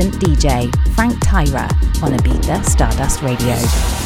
resident DJ, Frank Tyra, on Ibiza Stardust Radio.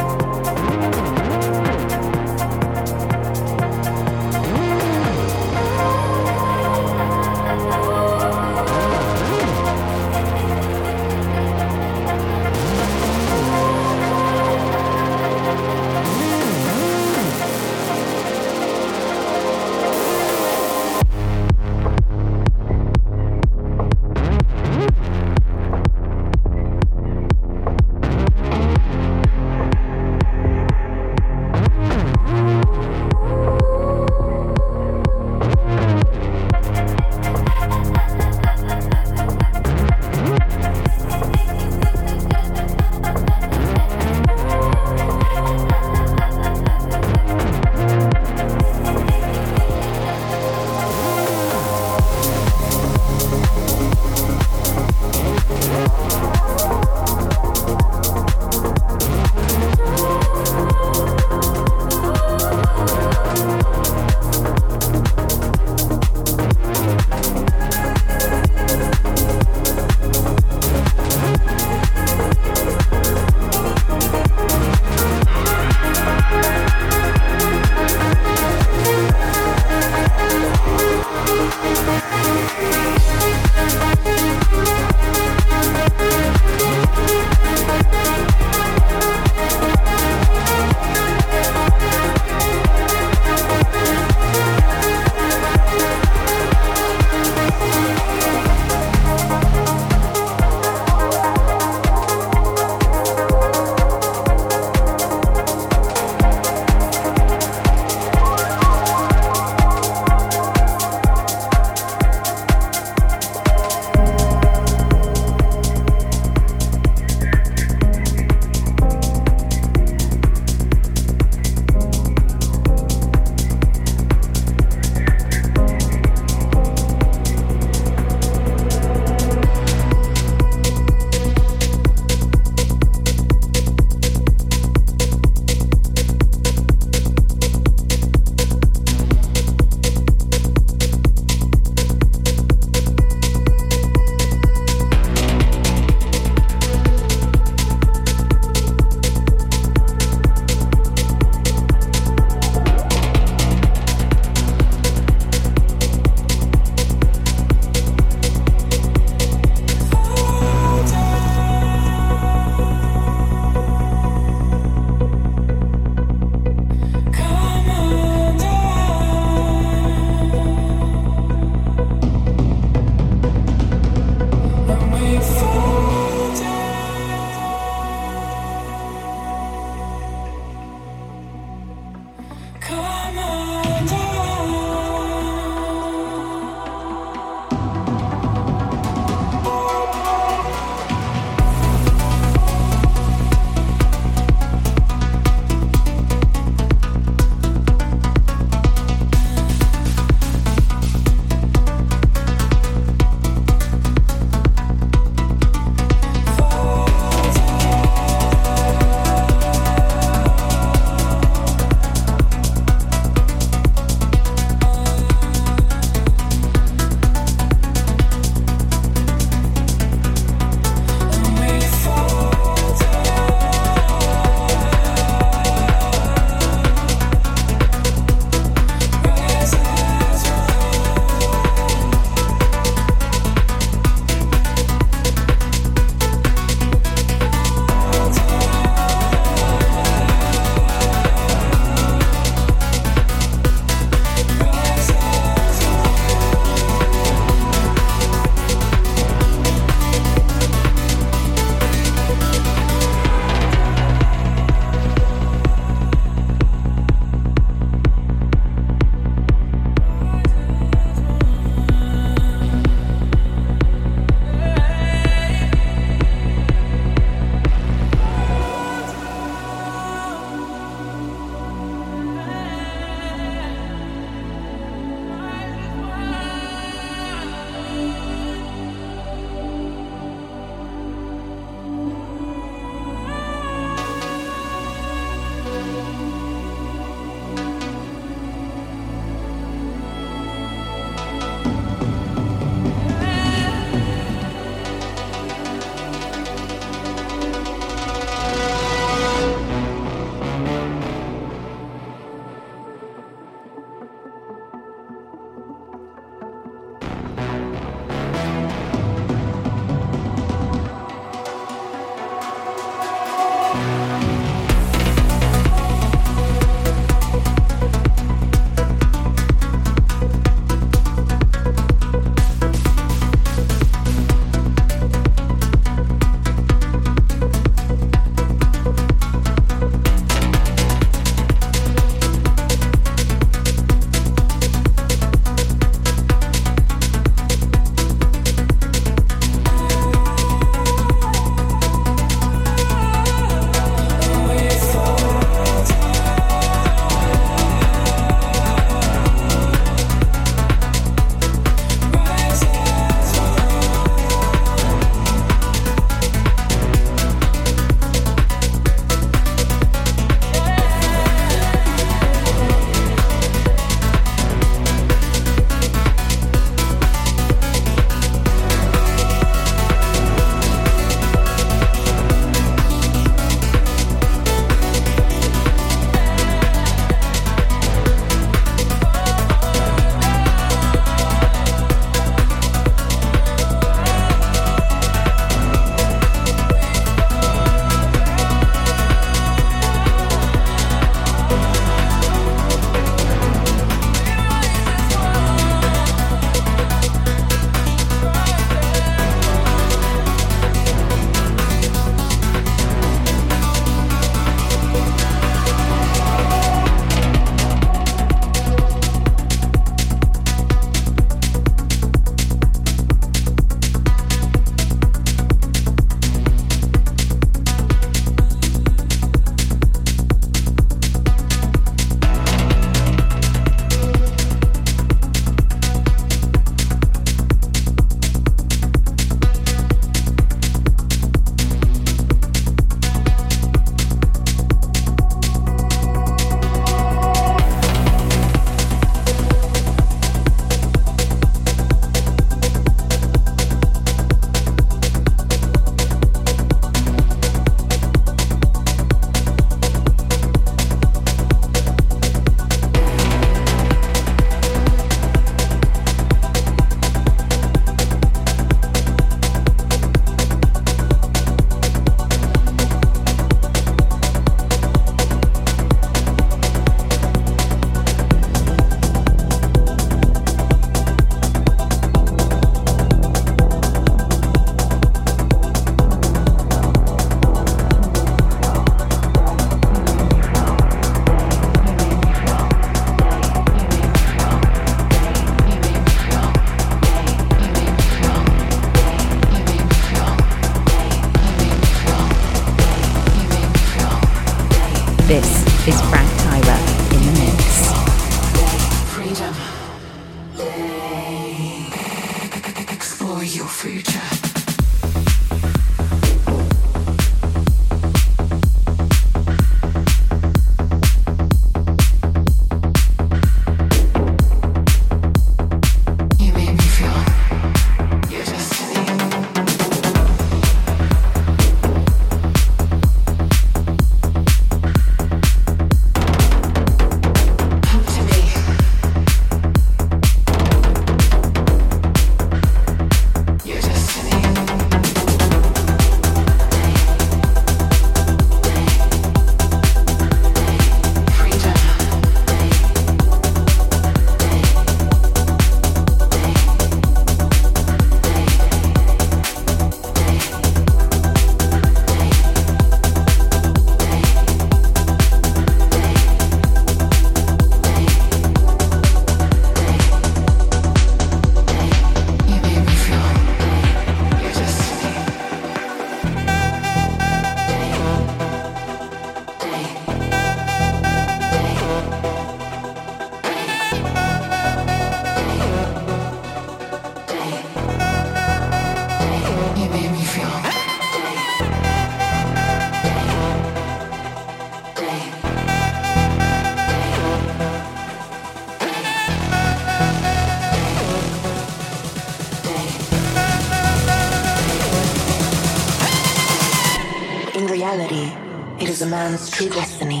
Destiny,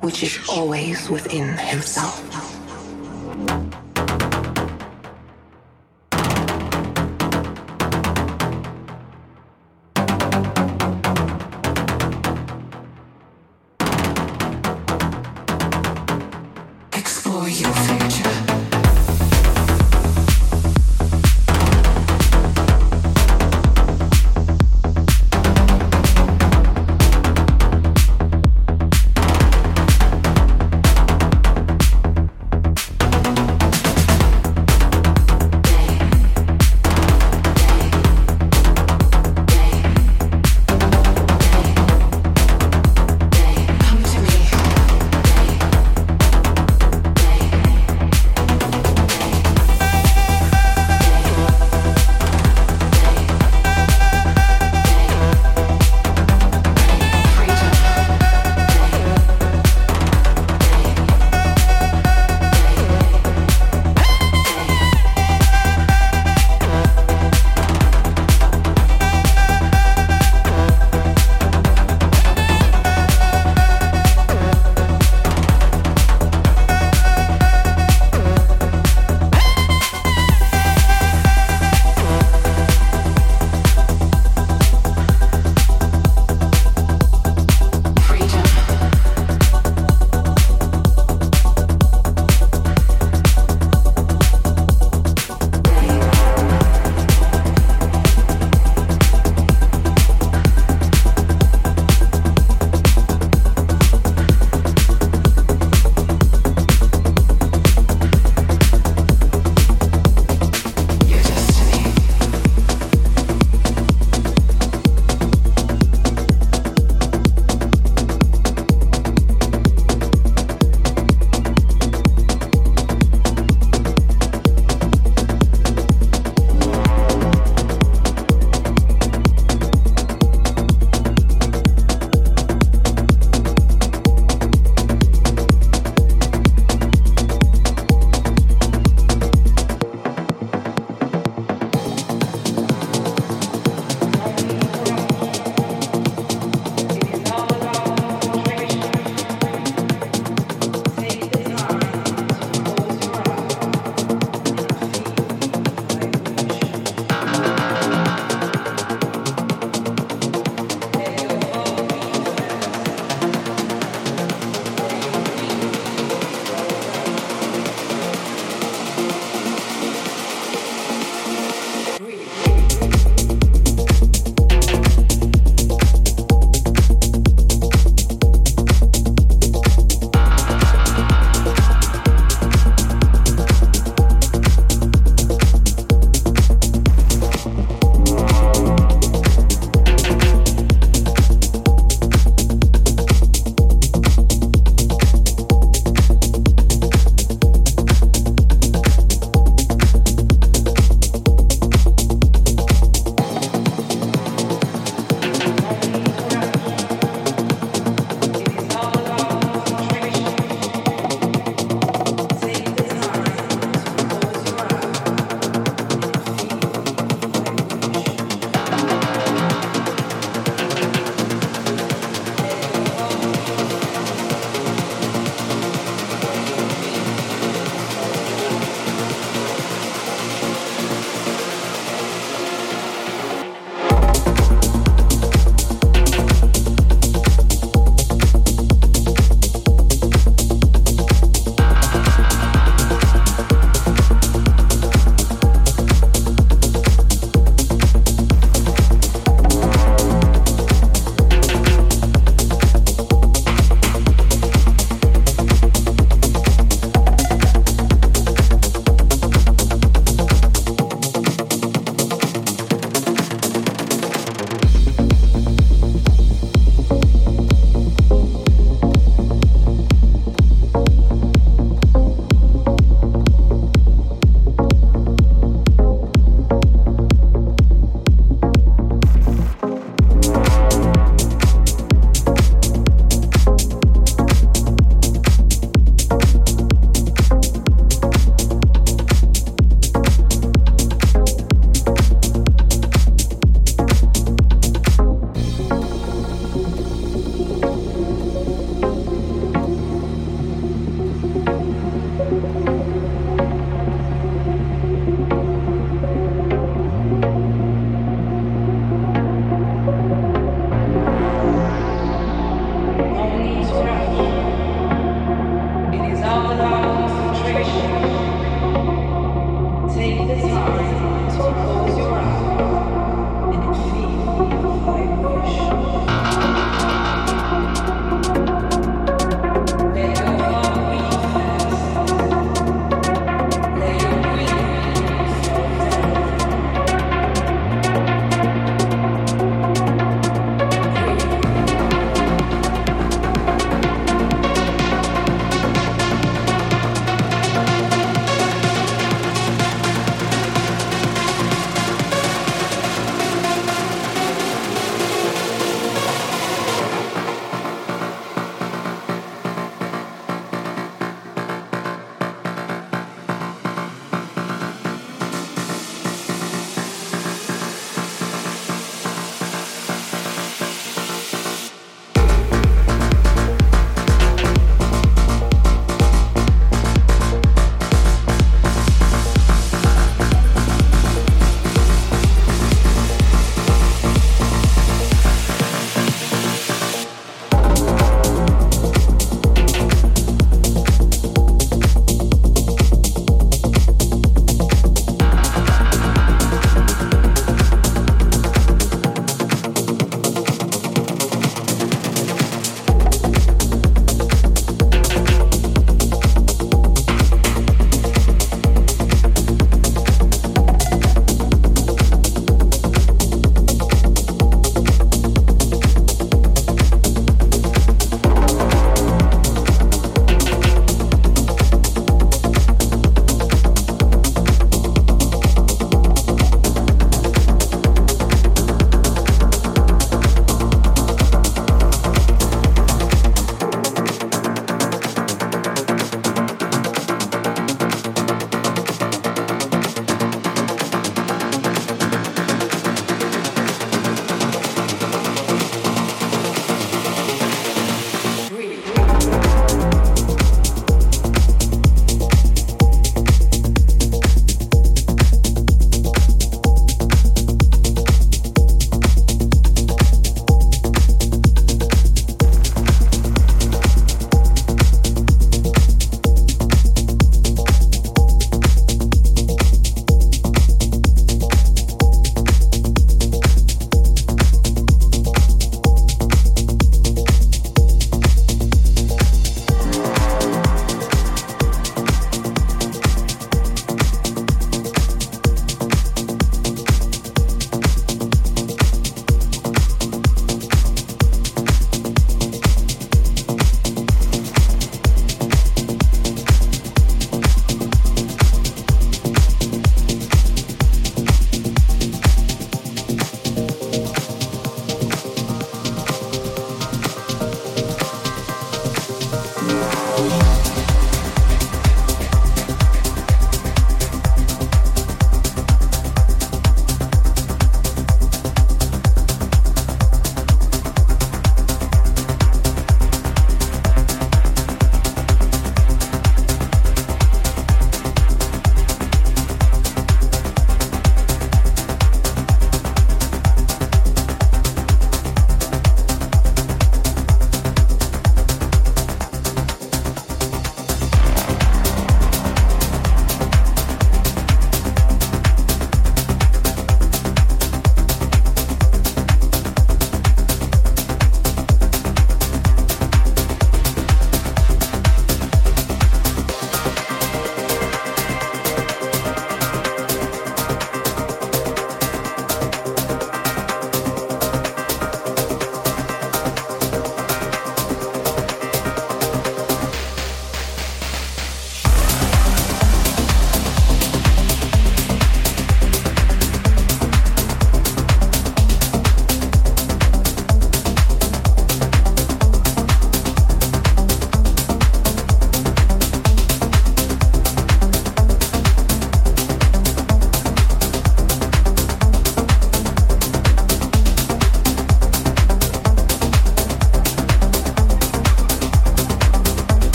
which is always within himself.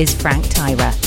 Is Frank Tyra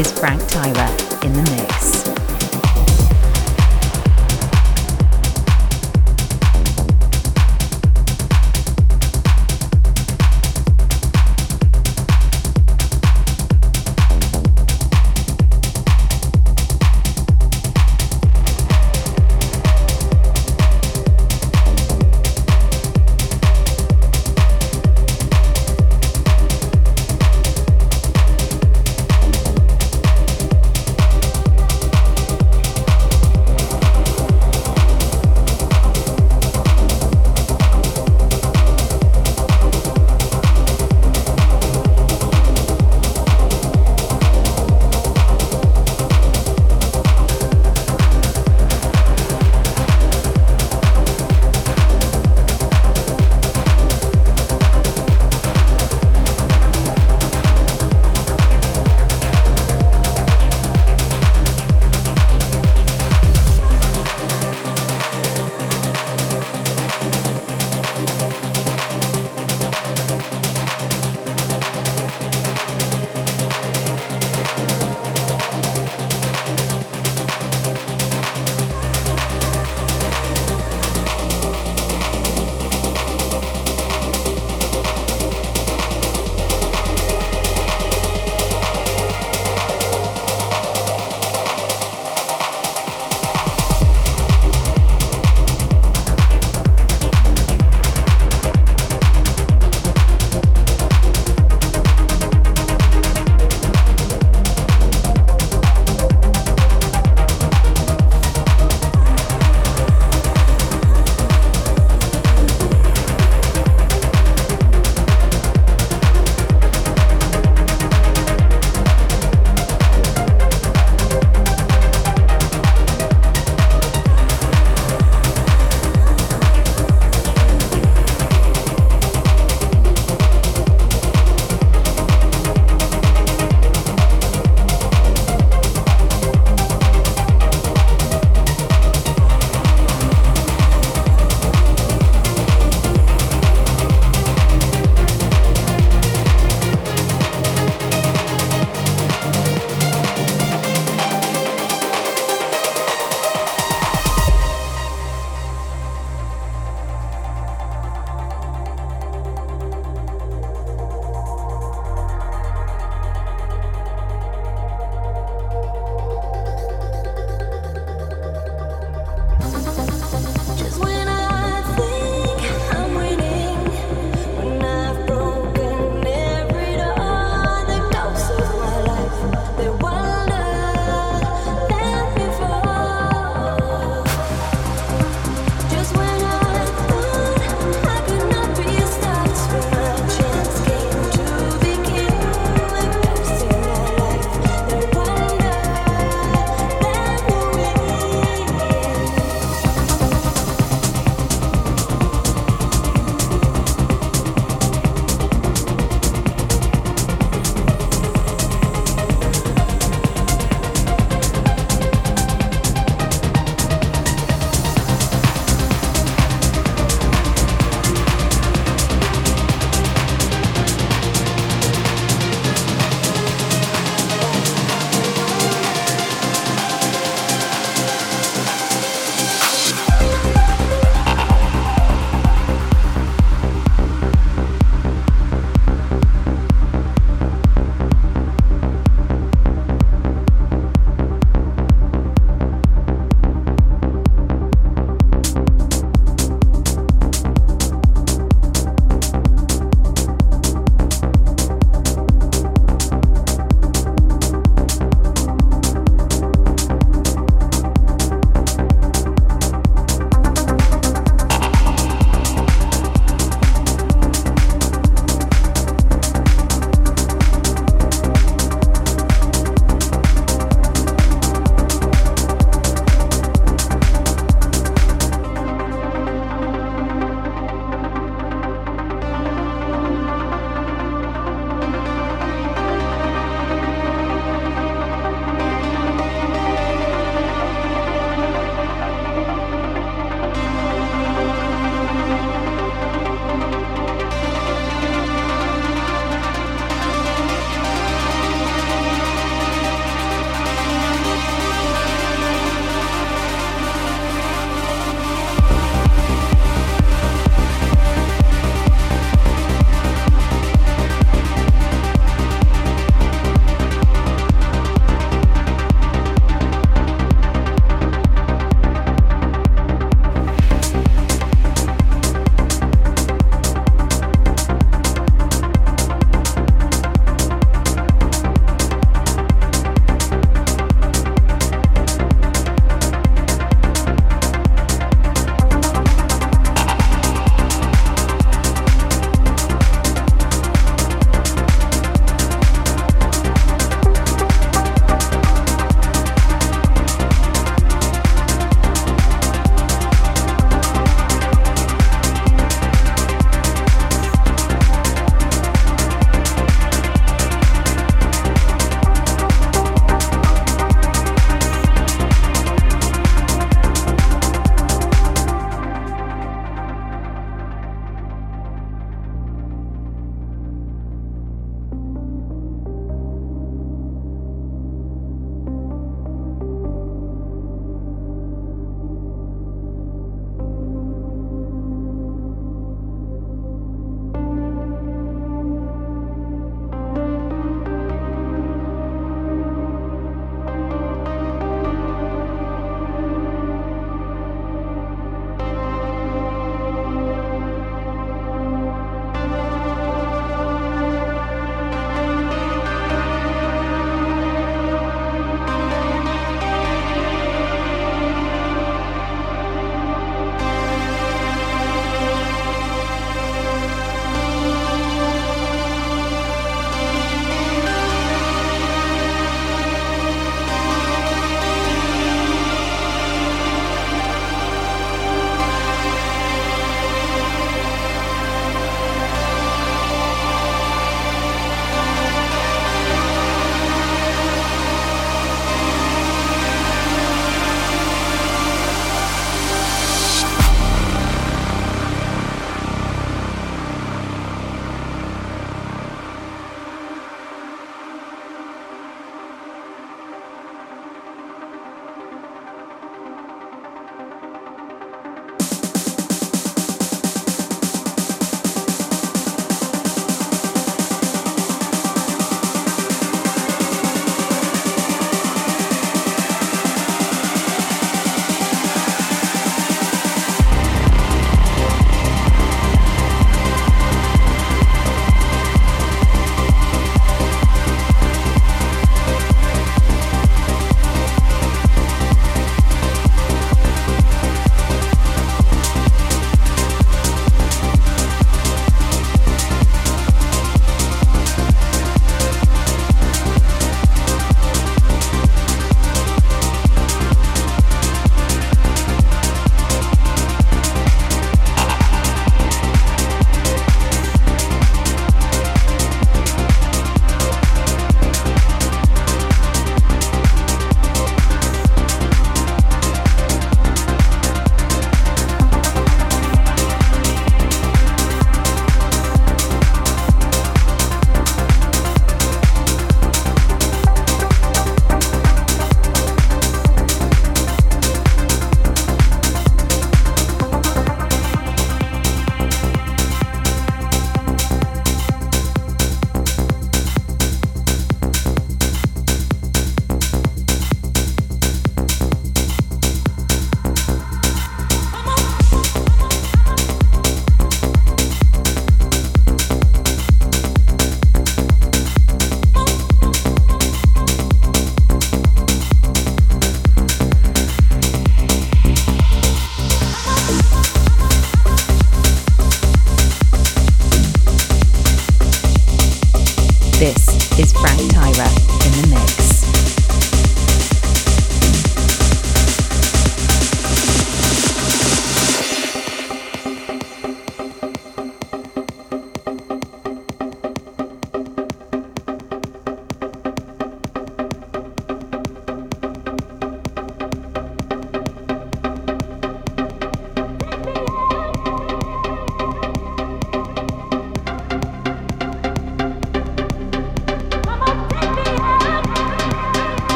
is Frank